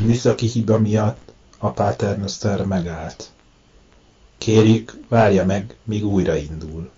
műszaki hiba miatt a Paternoster megállt. Kérjük, várja meg, míg újraindul.